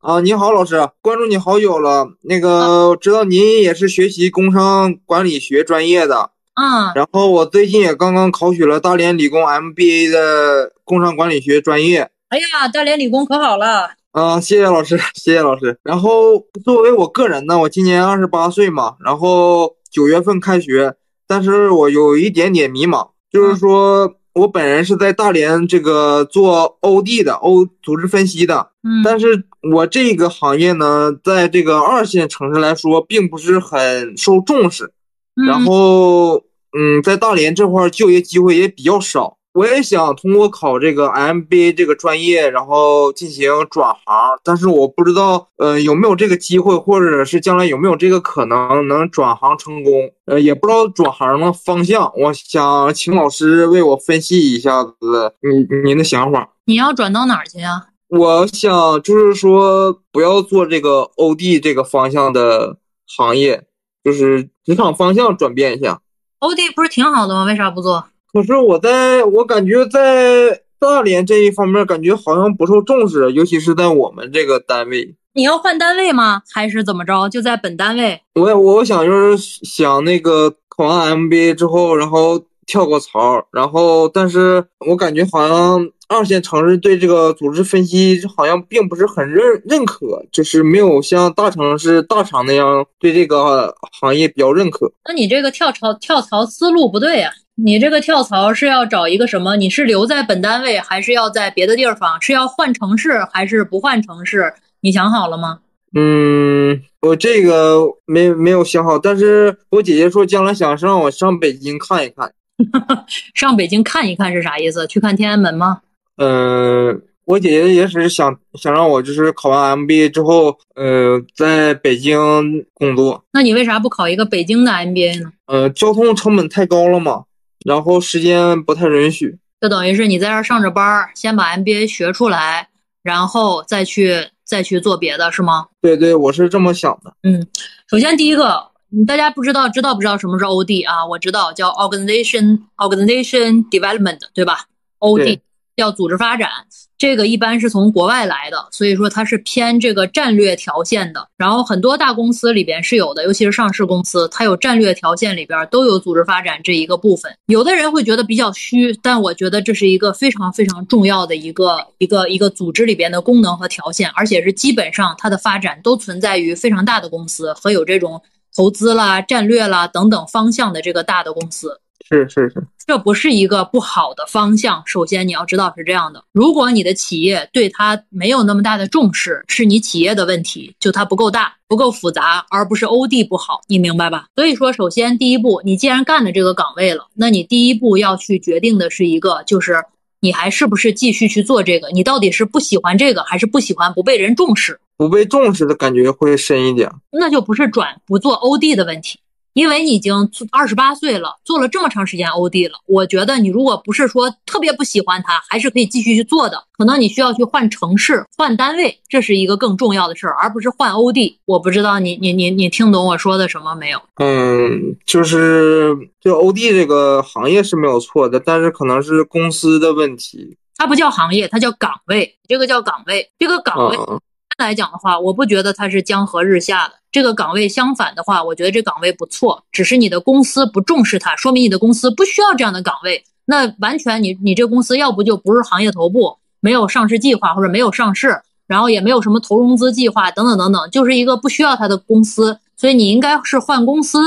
啊，你好，老师，关注你好久了。那个，知道您也是学习工商管理学专业的，嗯，然后我最近也刚刚考取了大连理工 MBA 的工商管理学专业。哎呀，大连理工可好了。啊，谢谢老师，谢谢老师。然后作为我个人呢，我今年二十八岁嘛，然后九月份开学，但是我有一点点迷茫，就是说我本人是在大连这个做 OD 的，O 组织分析的，嗯，但是我这个行业呢，在这个二线城市来说，并不是很受重视，然嗯后嗯，在大连这块儿就业机会也比较少。我也想通过考这个 MBA 这个专业，然后进行转行，但是我不知道，呃，有没有这个机会，或者是将来有没有这个可能能转行成功，呃，也不知道转行的方向。我想请老师为我分析一下子您您的想法。你要转到哪儿去呀？我想就是说，不要做这个 OD 这个方向的行业，就是职场方向转变一下。OD 不是挺好的吗？为啥不做？可是我在我感觉在大连这一方面，感觉好像不受重视，尤其是在我们这个单位。你要换单位吗？还是怎么着？就在本单位？我我想就是想那个考完 MBA 之后，然后跳个槽，然后但是我感觉好像二线城市对这个组织分析好像并不是很认认可，就是没有像大城市大厂那样对这个行业比较认可。那你这个跳槽跳槽思路不对呀、你这个跳槽是要找一个什么？你是留在本单位，还是要在别的地方？是要换城市，还是不换城市？你想好了吗？嗯，我这个没没有想好，但是我姐姐说将来想让我上北京看一看。上北京看一看是啥意思？去看天安门吗？嗯，我姐姐也是想想让我就是考完 MBA 之后，呃，在北京工作。那你为啥不考一个北京的 MBA 呢？呃，交通成本太高了嘛，然后时间不太允许。就等于是你在这儿上着班儿，先把 MBA 学出来，然后再去再去做别的，是吗？对对，我是这么想的。嗯首先第一个，嗯大家不知道知道不知道什么是 OD 啊？我知道叫 Organization Organization Development，对吧？OD 对叫组织发展，这个一般是从国外来的，所以说它是偏这个战略条线的。然后很多大公司里边是有的，尤其是上市公司，它有战略条线里边都有组织发展这一个部分。有的人会觉得比较虚，但我觉得这是一个非常非常重要的一个一个一个组织里边的功能和条线，而且是基本上它的发展都存在于非常大的公司和有这种投资啦、战略啦等等方向的这个大的公司。是是是，这不是一个不好的方向。首先，你要知道是这样的：如果你的企业对它没有那么大的重视，是你企业的问题，就它不够大、不够复杂，而不是 OD 不好，你明白吧？所以说，首先第一步，你既然干了这个岗位了，那你第一步要去决定的是一个，就是你还是不是继续去做这个？你到底是不喜欢这个，还是不喜欢不被人重视？不被重视的感觉会深一点。那就不是转不做 OD 的问题，因为你已经二十八岁了，做了这么长时间 OD 了。我觉得你如果不是说特别不喜欢它，还是可以继续去做的。可能你需要去换城市、换单位，这是一个更重要的事儿，而不是换 OD。我不知道你你你你听懂我说的什么没有？嗯，就是这个 OD 这个行业是没有错的，但是可能是公司的问题。它不叫行业，它叫岗位。这个叫岗位，这个岗位嗯，来讲的话，我不觉得它是江河日下的。这个岗位相反的话，我觉得这岗位不错，只是你的公司不重视它，说明你的公司不需要这样的岗位。那完全你你这公司要不就不是行业头部，没有上市计划或者没有上市，然后也没有什么投融资计划等等等等，就是一个不需要它的公司。所以你应该是换公司，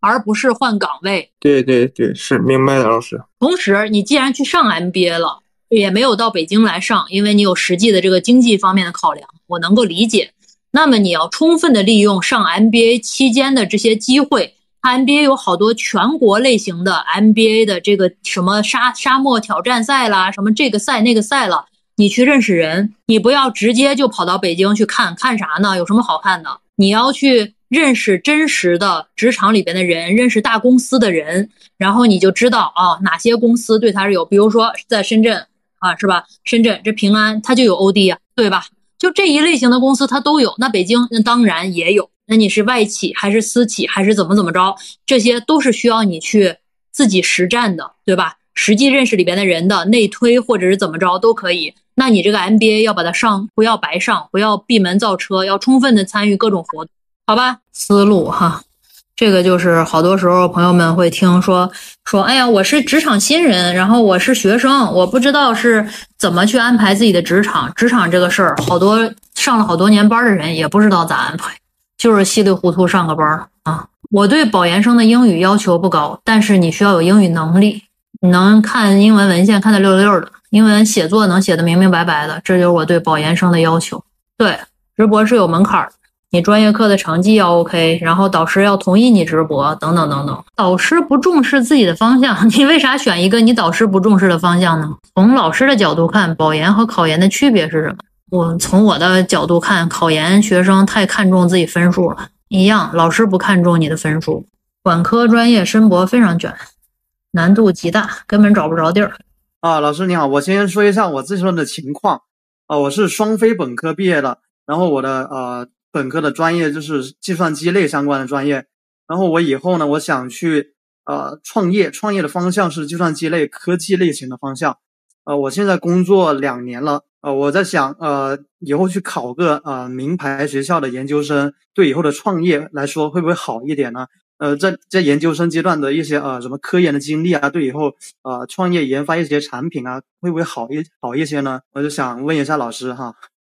而不是换岗位。对对对，是明白的，老师。同时，你既然去上 MBA 了，也没有到北京来上，因为你有实际的这个经济方面的考量，我能够理解。那么你要充分的利用上 MBA 期间的这些机会。MBA 有好多全国类型的 MBA 的这个什么沙沙漠挑战赛啦，什么这个赛那个赛了，你去认识人，你不要直接就跑到北京去看看啥呢？有什么好看的？你要去认识真实的职场里边的人，认识大公司的人，然后你就知道啊，哪些公司对他是有，比如说在深圳啊，是吧？深圳这平安它就有 OD 呀、对吧？就这一类型的公司它都有，那北京那当然也有。那你是外企还是私企还是怎么怎么着？这些都是需要你去自己实战的，对吧？实际认识里边的人的内推或者是怎么着都可以。那你这个 MBA 要把它上，不要白上，不要闭门造车，要充分的参与各种活动，好吧？思路哈，这个就是好多时候朋友们会听说说，哎呀，我是职场新人，然后我是学生，我不知道是怎么去安排自己的职场。职场这个事儿，好多上了好多年班的人也不知道咋安排，就是稀里糊涂上个班儿啊。我对保研生的英语要求不高，但是你需要有英语能力，你能看英文文献看得溜溜的。英文写作能写得明明白白的，这就是我对保研生的要求。对，直博是有门槛儿，你专业课的成绩要 OK，然后导师要同意你直播，等等等等。导师不重视自己的方向，你为啥选一个你导师不重视的方向呢？从老师的角度看，保研和考研的区别是什么？我从我的角度看，考研学生太看重自己分数了，一样，老师不看重你的分数。管科专业申博非常卷，难度极大，根本找不着地儿。啊，老师你好，我先说一下我自身的情况。啊，我是双非本科毕业的，然后我的呃本科的专业就是计算机类相关的专业。然后我以后呢，我想去呃创业，创业的方向是计算机类、科技类型的方向。呃，我现在工作两年了，呃，我在想，呃，以后去考个呃名牌学校的研究生，对以后的创业来说会不会好一点呢？呃，在在研究生阶段的一些呃什么科研的经历啊，对以后呃创业研发一些产品啊，会不会好一好一些呢？我就想问一下老师哈，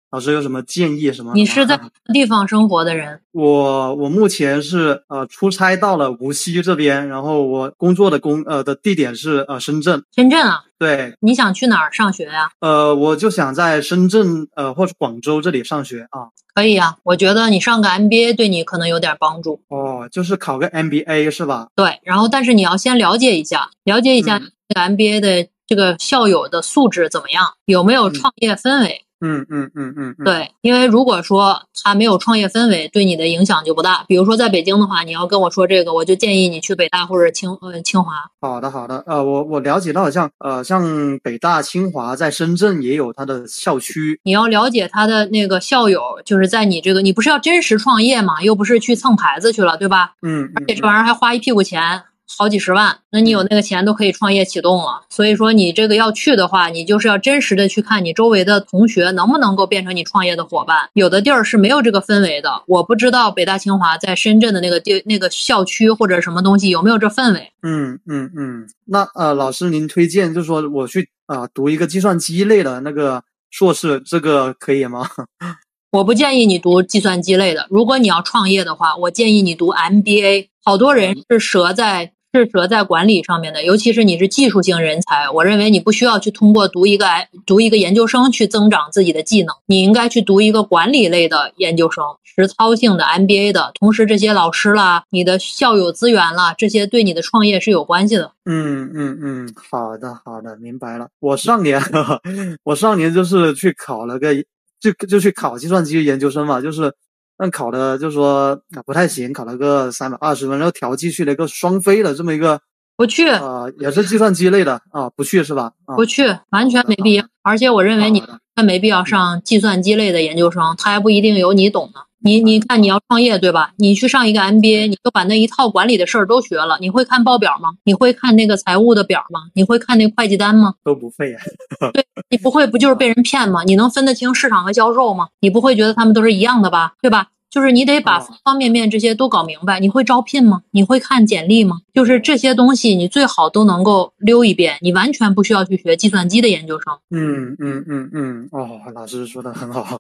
老师有什么建议什么？你是在地方生活的人？我我目前是呃出差到了无锡这边，然后我工作的工呃的地点是呃深圳。深圳啊？对。你想去哪儿上学呀？呃，我就想在深圳呃或者广州这里上学啊。可以啊，我觉得你上个 MBA 对你可能有点帮助。哦，就是考个 MBA 是吧？对，然后但是你要先了解一下，了解一下这个 MBA 的这个校友的素质怎么样，有没有创业氛围。嗯嗯嗯嗯嗯，对，因为如果说他没有创业氛围，对你的影响就不大。比如说在北京的话，你要跟我说这个，我就建议你去北大或者清呃清华。好的好的，呃，我我了解到像呃像北大清华在深圳也有它的校区。你要了解他的那个校友，就是在你这个，你不是要真实创业嘛，又不是去蹭牌子去了，对吧？嗯，而且这玩意儿还花一屁股钱。好几十万，那你有那个钱都可以创业启动了。所以说你这个要去的话，你就是要真实的去看你周围的同学能不能够变成你创业的伙伴。有的地儿是没有这个氛围的，我不知道北大清华在深圳的那个地那个校区或者什么东西有没有这氛围。嗯嗯嗯，那呃老师您推荐就是说我去啊读一个计算机类的那个硕士，这个可以吗？我不建议你读计算机类的，如果你要创业的话，我建议你读 MBA。好多人是折在。是折在管理上面的，尤其是你是技术性人才，我认为你不需要去通过读一个读一个研究生去增长自己的技能，你应该去读一个管理类的研究生，实操性的 MBA 的。同时，这些老师啦，你的校友资源啦，这些对你的创业是有关系的。嗯嗯嗯，好的好的，明白了。我上年 我上年就是去考了个，就就去考计算机研究生嘛，就是。但考的就说不太行，考了个三百二十分，然后调剂去了一个双非的这么一个，不去啊，也是计算机类的啊，不去是吧？不去，完全没必要。而且我认为你他没必要上计算机类的研究生，他还不一定有你懂呢。你你看你要创业对吧？你去上一个 MBA，你就把那一套管理的事儿都学了。你会看报表吗？你会看那个财务的表吗？你会看那会计单吗？都不会呀。对你不会不就是被人骗吗？你能分得清市场和销售吗？你不会觉得他们都是一样的吧？对吧？就是你得把方方面面这些都搞明白。你会招聘吗？你会看简历吗？就是这些东西，你最好都能够溜一遍。你完全不需要去学计算机的研究生。嗯嗯嗯嗯，哦，老师说的很好，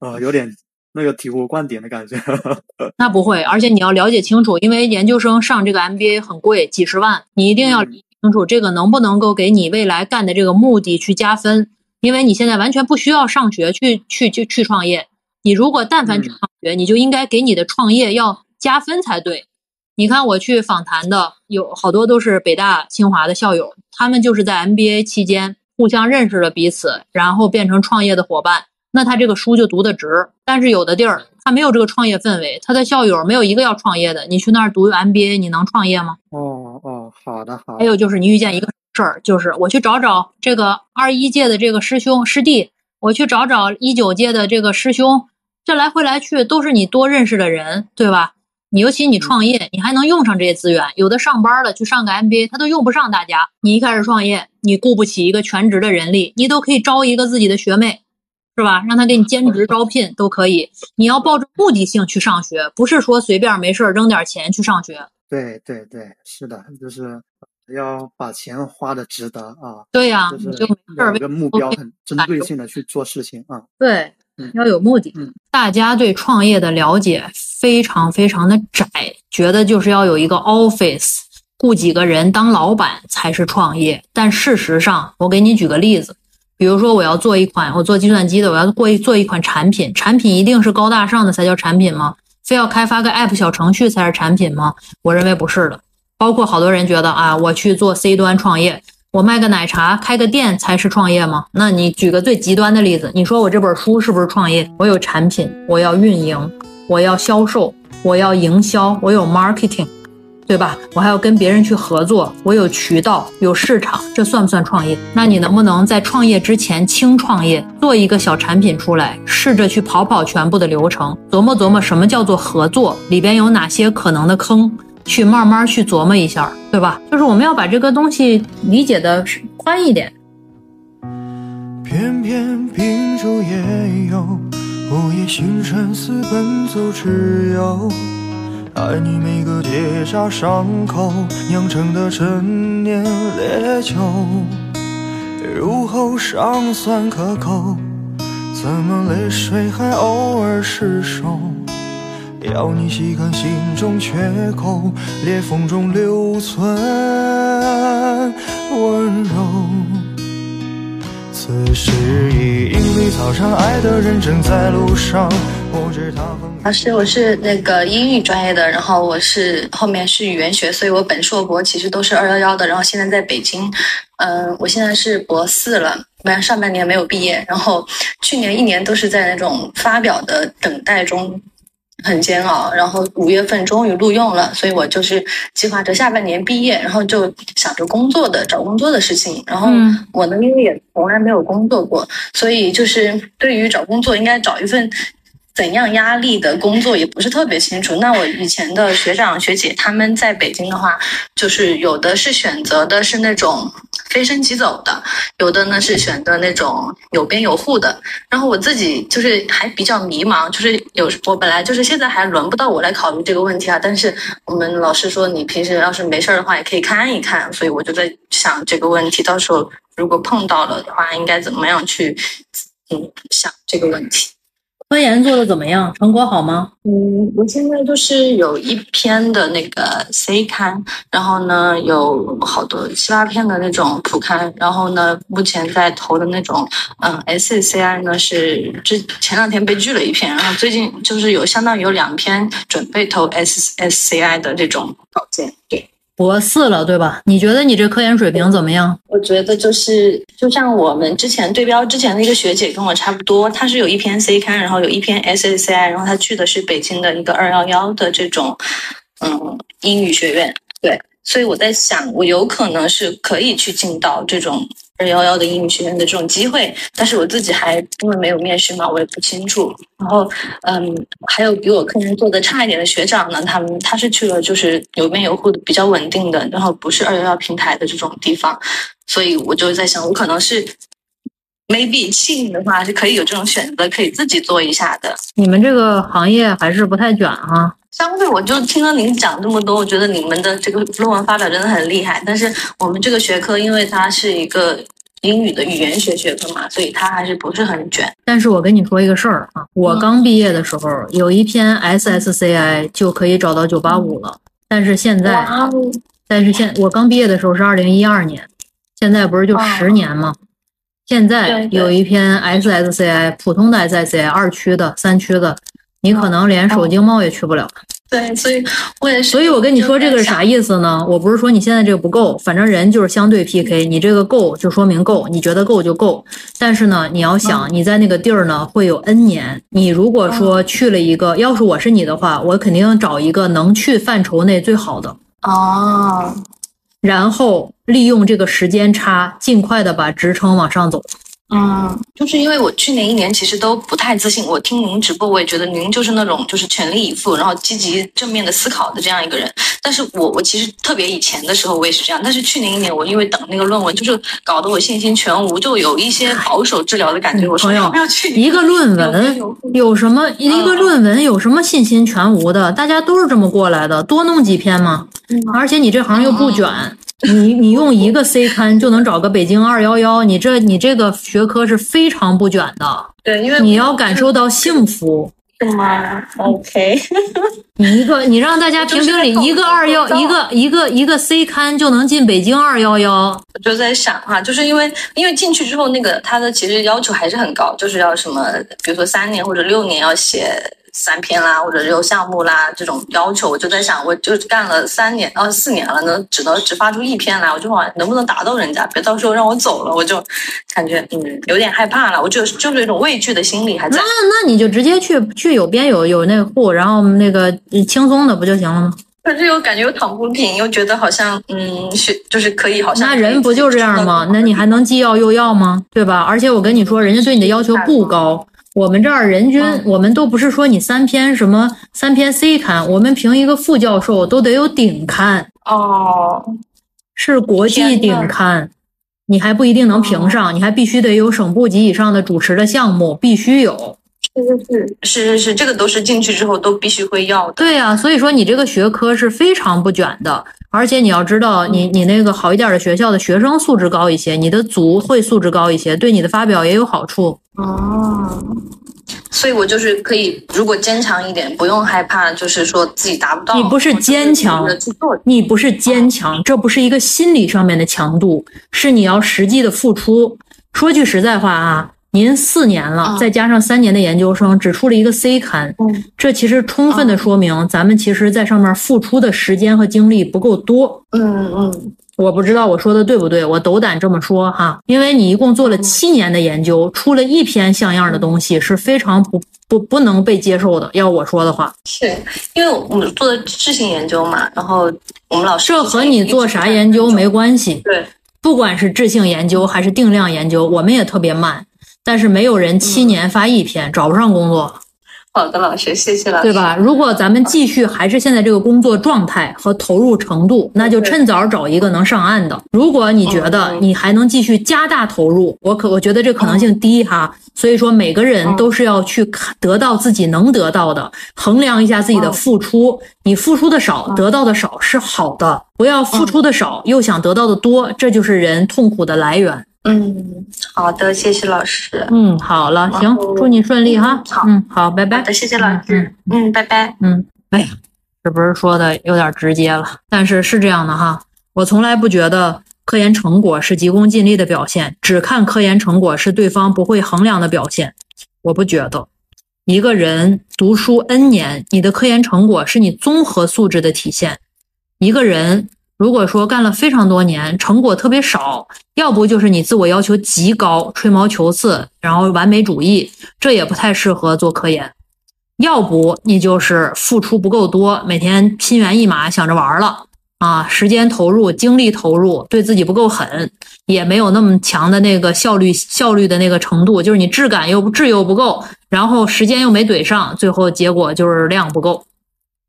呃，有点那个醍醐灌顶的感觉。那不会，而且你要了解清楚，因为研究生上这个 MBA 很贵，几十万，你一定要理清楚这个能不能够给你未来干的这个目的去加分。因为你现在完全不需要上学去去去去创业。你如果但凡去上学，你就应该给你的创业要加分才对。你看我去访谈的有好多都是北大清华的校友，他们就是在 MBA 期间互相认识了彼此，然后变成创业的伙伴。那他这个书就读得值。但是有的地儿他没有这个创业氛围，他的校友没有一个要创业的。你去那儿读 MBA，你能创业吗？哦哦，好的好。还有就是你遇见一个事儿，就是我去找找这个二一届的这个师兄师弟，我去找找一九届的这个师兄。这来回来去都是你多认识的人，对吧？你尤其你创业，你还能用上这些资源。有的上班了去上个 MBA，他都用不上大家。你一开始创业，你雇不起一个全职的人力，你都可以招一个自己的学妹，是吧？让他给你兼职招聘都可以。你要抱着目的性去上学，不是说随便没事扔点钱去上学。对对对，是的，就是要把钱花的值得啊。对呀，就是有一个目标，很针对性的去做事情啊。对嗯，要有目的。嗯大家对创业的了解非常非常的窄，觉得就是要有一个 office，雇几个人当老板才是创业。但事实上，我给你举个例子，比如说我要做一款，我做计算机的，我要过一做一款产品，产品一定是高大上的才叫产品吗？非要开发个 app 小程序才是产品吗？我认为不是的。包括好多人觉得啊，我去做 C 端创业，我卖个奶茶、开个店才是创业吗？那你举个最极端的例子，你说我这本书是不是创业？我有产品，我要运营，我要销售，我要营销，我有 marketing，对吧？我还要跟别人去合作，我有渠道，有市场，这算不算创业？那你能不能在创业之前轻创业，做一个小产品出来，试着去跑跑全部的流程，琢磨琢磨什么叫做合作，里边有哪些可能的坑？去慢慢去琢磨一下，对吧？就是我们要把这个东西理解的宽一点。偏偏秉烛夜游，午夜星辰似奔走之友。爱你每个结痂伤口酿成的陈年烈酒，入喉尚算可口，怎么泪水还偶尔失手？要你细看心中缺口，裂缝中留存温柔。此时已莺飞草长，爱的人正在路上。老师，我是那个英语专业的，然后我是后面是语言学，所以我本硕博其实都是二幺幺的，然后现在在北京，嗯、我现在是博四了，不然上半年没有毕业，然后去年一年都是在那种发表的等待中。很煎熬，然后五月份终于录用了，所以我就是计划着下半年毕业，然后就想着工作的找工作的事情。然后嗯我呢，因为也从来没有工作过，所以就是对于找工作应该找一份怎样压力的工作也不是特别清楚。那我以前的学长学姐他们在北京的话，就是有的是选择的是那种飞升即走的，有的呢是选择那种有边有户的。然后我自己就是还比较迷茫，就是有我本来就是现在还轮不到我来考虑这个问题啊，但是我们老师说你平时要是没事儿的话也可以看一看，所以我就在想这个问题，到时候如果碰到了的话，应该怎么样去嗯想这个问题。科研做的怎么样？成果好吗？嗯，我现在就是有一篇的那个 C 刊，然后呢有好多七八篇的那种普刊，然后呢目前在投的那种嗯 SCCI 呢是之前两天被拒了一篇，然后最近就是有相当于有两篇准备投 SSCI 的这种稿件，对。博四了，对吧？你觉得你这科研水平怎么样？我觉得就是，就像我们之前对标之前的一个学姐跟我差不多，她是有一篇 C 刊，然后有一篇 SSCI，然后她去的是北京的一个二幺幺的这种，嗯，英语学院。对，所以我在想，我有可能是可以去进到这种二幺幺的英语学院的这种机会，但是我自己还因为没有面试嘛，我也不清楚。然后，嗯，还有比我科研做的差一点的学长呢，他们他是去了就是有边有户的比较稳定的，然后不是二幺幺平台的这种地方，所以我就在想，我可能是 maybe 幸运的话是可以有这种选择，可以自己做一下的。你们这个行业还是不太卷哈。相对，我就听了您讲这么多，我觉得你们的这个论文发表真的很厉害。但是我们这个学科，因为它是一个英语的语言学学科嘛，所以它还是不是很卷。但是我跟你说一个事儿啊，我刚毕业的时候有一篇 SSCI 就可以找到九八五了，但是现在，但是现我刚毕业的时候是二零一二年，现在不是就十年吗？现在有一篇 SSCI 普通的 SSCI 二区的、三区的，你可能连首经贸也去不了。对，所以我也是。所以我跟你说这个是啥意思呢？我不是说你现在这个不够，反正人就是相对 PK，你这个够就说明够，你觉得够就够。但是呢，你要想你在那个地儿呢会有 N 年，你如果说去了一个，要是我是你的话，我肯定找一个能去范畴内最好的，哦，然后利用这个时间差，尽快的把职称往上走。嗯，就是因为我去年一年其实都不太自信。我听您直播，我也觉得您就是那种就是全力以赴，然后积极正面的思考的这样一个人。但是我我其实特别以前的时候我也是这样，但是去年一年我因为等那个论文，就是搞得我信心全无，就有一些保守治疗的感觉。我说朋友不要去一个论文有什么一个论文有什么信心全无的？大家都是这么过来的，多弄几篇嘛。而且你这行又不卷，你你用一个 C 刊就能找个北京二幺幺，你这你这个学科是非常不卷的。对，因为你要感受到幸福。是吗？OK，你一个你让大家评评理，一个二幺一个一个一个 C 刊就能进北京二幺幺。我就在想哈，就是因为因为进去之后，那个他的其实要求还是很高，就是要什么，比如说三年或者六年要写三篇啦，或者有项目啦这种要求，我就在想，我就干了三年呃四年了，能只能只发出一篇来，我就往能不能达到人家，别到时候让我走了，我就感觉嗯有点害怕了，我就就是一种畏惧的心理还在那。那你就直接去去有编有有那个户，然后那个轻松的不就行了吗？可是又感觉又躺不平，又觉得好像嗯是就是可以，好像那人不就这样吗？那你还能既要又要吗？对吧？而且我跟你说，人家对你的要求不高。我们这儿人均，我们都不是说你三篇什么三篇 C 刊，我们评一个副教授都得有顶刊，哦，是国际顶刊，你还不一定能评上，你还必须得有省部级以上的主持的项目，必须有。是是是是是，这个都是进去之后都必须会要的。对呀、所以说你这个学科是非常不卷的，而且你要知道，你你那个好一点的学校的学生素质高一些，你的组会素质高一些，对你的发表也有好处。哦，所以我就是可以，如果坚强一点，不用害怕，就是说自己达不到。你不是坚强。你不是坚强，这不是一个心理上面的强度，是你要实际的付出。说句实在话啊，您四年了，嗯再加上三年的研究生，只出了一个 C 刊，嗯。这其实充分的说明咱们其实在上面付出的时间和精力不够多。嗯嗯，我不知道我说的对不对，我斗胆这么说哈，因为你一共做了七年的研究，出了一篇像样的东西，是非常不不不能被接受的。要我说的话，是因为我们做的质性研究嘛，然后我们老师这和你做啥研究没关系。对，不管是质性研究还是定量研究，我们也特别慢，但是没有人七年发一篇，找不上工作，好的老师，谢谢老师，对？吧？如果咱们继续还是现在这个工作状态和投入程度，那就趁早找一个能上岸的。如果你觉得你还能继续加大投入，我可我觉得这可能性低哈。所以说，每个人都是要去看得到自己能得到的，衡量一下自己的付出。你付出的少，得到的少是好的，不要付出的少又想得到的多，这就是人痛苦的来源。嗯，好的，谢谢老师。嗯，好了，行，祝你顺利哈。好嗯，好，拜拜好的，。谢谢老师。嗯，拜拜。嗯，哎呀，这不是说的有点直接了？但是是这样的哈，我从来不觉得科研成果是急功近利的表现，只看科研成果是对方不会衡量的表现。我不觉得，一个人读书 N 年，你的科研成果是你综合素质的体现。一个人如果说干了非常多年，成果特别少，要不就是你自我要求极高，吹毛求疵，然后完美主义，这也不太适合做科研。要不你就是付出不够多，每天心猿意马想着玩了啊，时间投入、精力投入，对自己不够狠，也没有那么强的那个效率效率的那个程度，就是你质感又不质又不够，然后时间又没怼上，最后结果就是量不够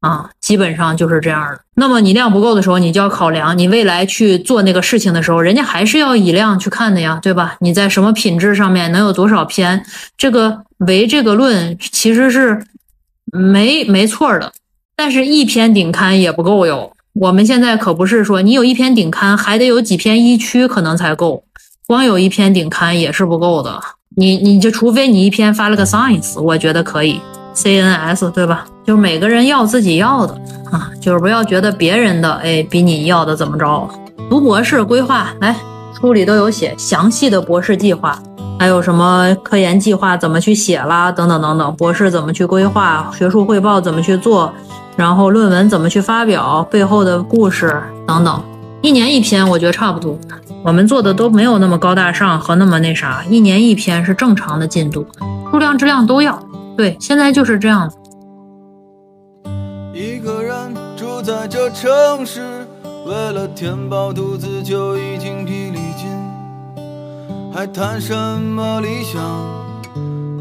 啊，基本上就是这样的。那么你量不够的时候，你就要考量你未来去做那个事情的时候，人家还是要以量去看的呀，对吧？你在什么品质上面能有多少篇？这个唯这个论其实是没没错的，但是一篇顶刊也不够哟。我们现在可不是说你有一篇顶刊，还得有几篇一区可能才够，光有一篇顶刊也是不够的。你你就除非你一篇发了个 Science，我觉得可以 CNS 对吧？就是每个人要自己要的啊，就是不要觉得别人的哎比你要的怎么着。读博士规划来书里都有写详细的博士计划，还有什么科研计划怎么去写啦，等等等等，博士怎么去规划，学术汇报怎么去做，然后论文怎么去发表，背后的故事等等，一年一篇，我觉得差不多。我们做的都没有那么高大上和那么那啥，一年一篇是正常的进度，数量质量都要。对，现在就是这样子。一个人住在这城市，为了填饱肚子就已经疲力尽。还谈什么理想？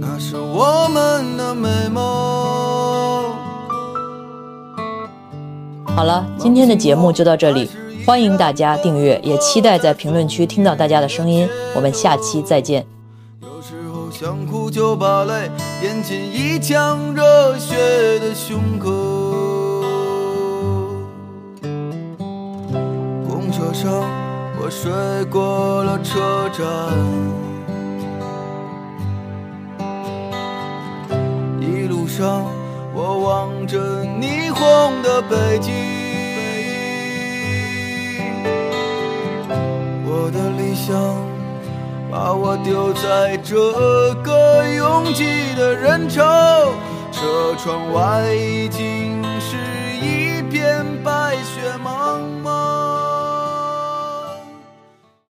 那是我们的美梦。好了，今天的节目就到这里，欢迎大家订阅，也期待在评论区听到大家的声音。我们下期再见。想哭就把泪咽进一腔热血的胸口。公车上我睡过了车站，一路上我望着霓虹的北京。我的理想把我丢在这个拥挤的人潮，车窗外已经。